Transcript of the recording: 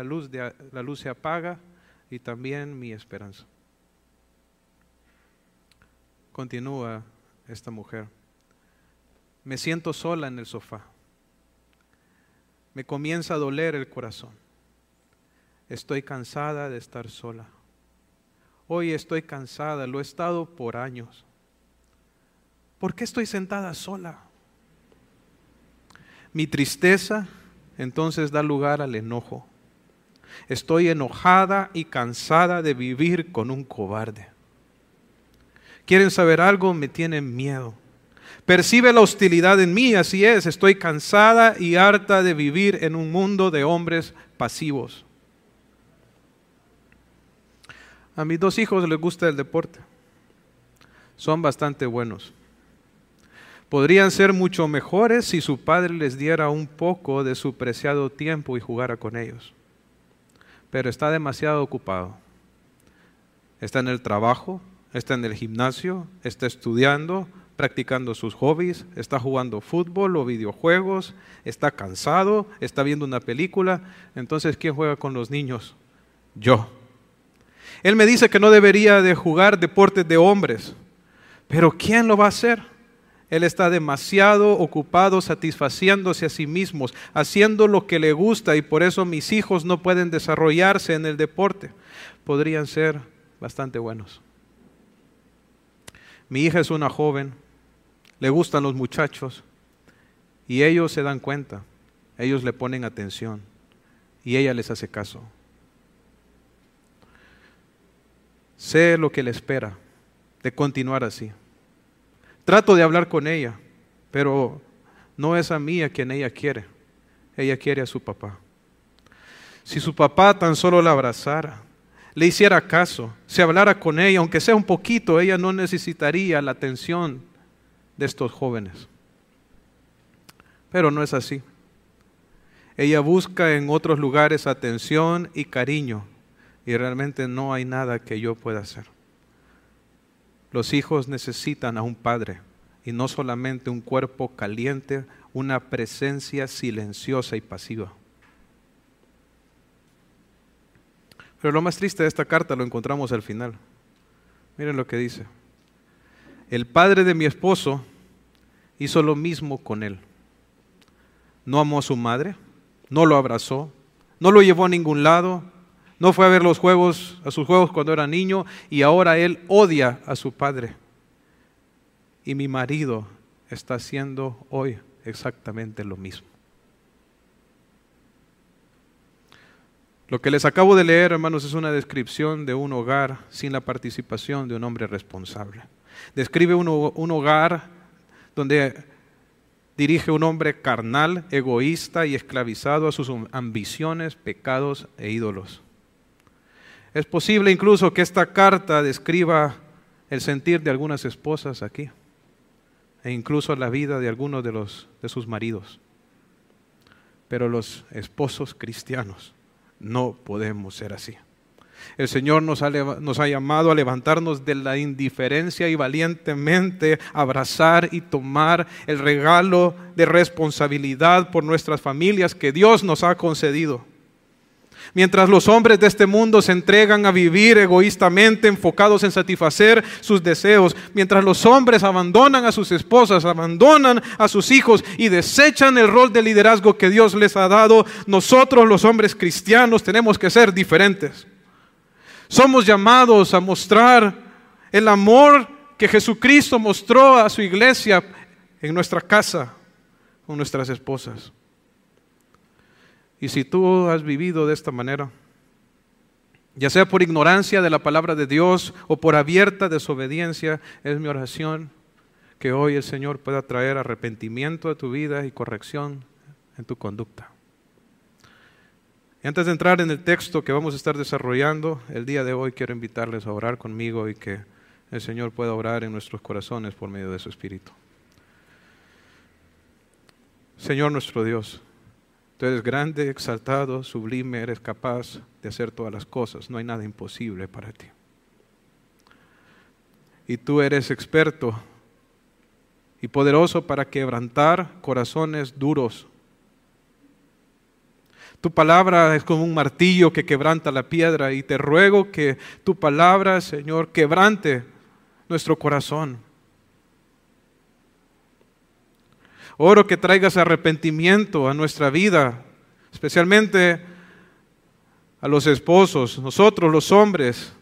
La luz, de, la luz se apaga y también mi esperanza. Continúa esta mujer. Me siento sola en el sofá. Me comienza a doler el corazón. Estoy cansada de estar sola. Hoy estoy cansada, lo he estado por años. ¿Por qué estoy sentada sola? Mi tristeza entonces da lugar al enojo. Estoy enojada y cansada de vivir con un cobarde. ¿Quieren saber algo? Me tienen miedo. Percibe la hostilidad en mí, así es. Estoy cansada y harta de vivir en un mundo de hombres pasivos. A mis dos hijos les gusta el deporte. Son bastante buenos. Podrían ser mucho mejores si su padre les diera un poco de su preciado tiempo y jugara con ellos. Pero está demasiado ocupado. Está en el trabajo, está en el gimnasio, está estudiando, practicando sus hobbies, está jugando fútbol o videojuegos, está cansado, está viendo una película. Entonces, ¿quién juega con los niños? Yo. Él me dice que no debería de jugar deportes de hombres, pero ¿quién lo va a hacer? Él está demasiado ocupado satisfaciéndose a sí mismos, haciendo lo que le gusta y por eso mis hijos no pueden desarrollarse en el deporte. Podrían ser bastante buenos. Mi hija es una joven, le gustan los muchachos y ellos se dan cuenta, ellos le ponen atención y ella les hace caso. Sé lo que le espera de continuar así. Trato de hablar con ella, pero no es a mí a quien ella quiere. Ella quiere a su papá. Si su papá tan solo la abrazara, le hiciera caso, se hablara con ella, aunque sea un poquito, ella no necesitaría la atención de estos jóvenes. Pero no es así. Ella busca en otros lugares atención y cariño y realmente no hay nada que yo pueda hacer. Los hijos necesitan a un padre y no solamente un cuerpo caliente, una presencia silenciosa y pasiva. Pero lo más triste de esta carta lo encontramos al final. Miren lo que dice. El padre de mi esposo hizo lo mismo con él. No amó a su madre, no lo abrazó, no lo llevó a ningún lado, no fue a ver los juegos, a sus juegos cuando era niño y ahora él odia a su padre. Y mi marido está haciendo hoy exactamente lo mismo. Lo que les acabo de leer, hermanos, es una descripción de un hogar sin la participación de un hombre responsable. Describe un, un hogar donde dirige un hombre carnal, egoísta y esclavizado a sus ambiciones, pecados e ídolos. Es posible incluso que esta carta describa el sentir de algunas esposas aquí e incluso la vida de algunos de, los, de sus maridos. Pero los esposos cristianos no podemos ser así. El Señor nos ha, nos ha, llamado a levantarnos de la indiferencia y valientemente abrazar y tomar el regalo de responsabilidad por nuestras familias que Dios nos ha concedido. Mientras los hombres de este mundo se entregan a vivir egoístamente, enfocados en satisfacer sus deseos, mientras los hombres abandonan a sus esposas, abandonan a sus hijos y desechan el rol de liderazgo que Dios les ha dado, nosotros los hombres cristianos tenemos que ser diferentes. Somos llamados a mostrar el amor que Jesucristo mostró a su iglesia en nuestra casa con nuestras esposas. Y si tú has vivido de esta manera, ya sea por ignorancia de la palabra de Dios o por abierta desobediencia, es mi oración que hoy el Señor pueda traer arrepentimiento a tu vida y corrección en tu conducta. Y antes de entrar en el texto que vamos a estar desarrollando el día de hoy, quiero invitarles a orar conmigo y que el Señor pueda orar en nuestros corazones por medio de su Espíritu. Señor nuestro Dios, Tú eres grande, exaltado, sublime, eres capaz de hacer todas las cosas. No hay nada imposible para ti. y tú eres experto y poderoso para quebrantar corazones duros. Tu palabra es como un martillo que quebranta la piedra y te ruego que tu palabra, Señor, quebrante nuestro corazón. Oro que traigas arrepentimiento a nuestra vida, especialmente a los esposos, nosotros los hombres,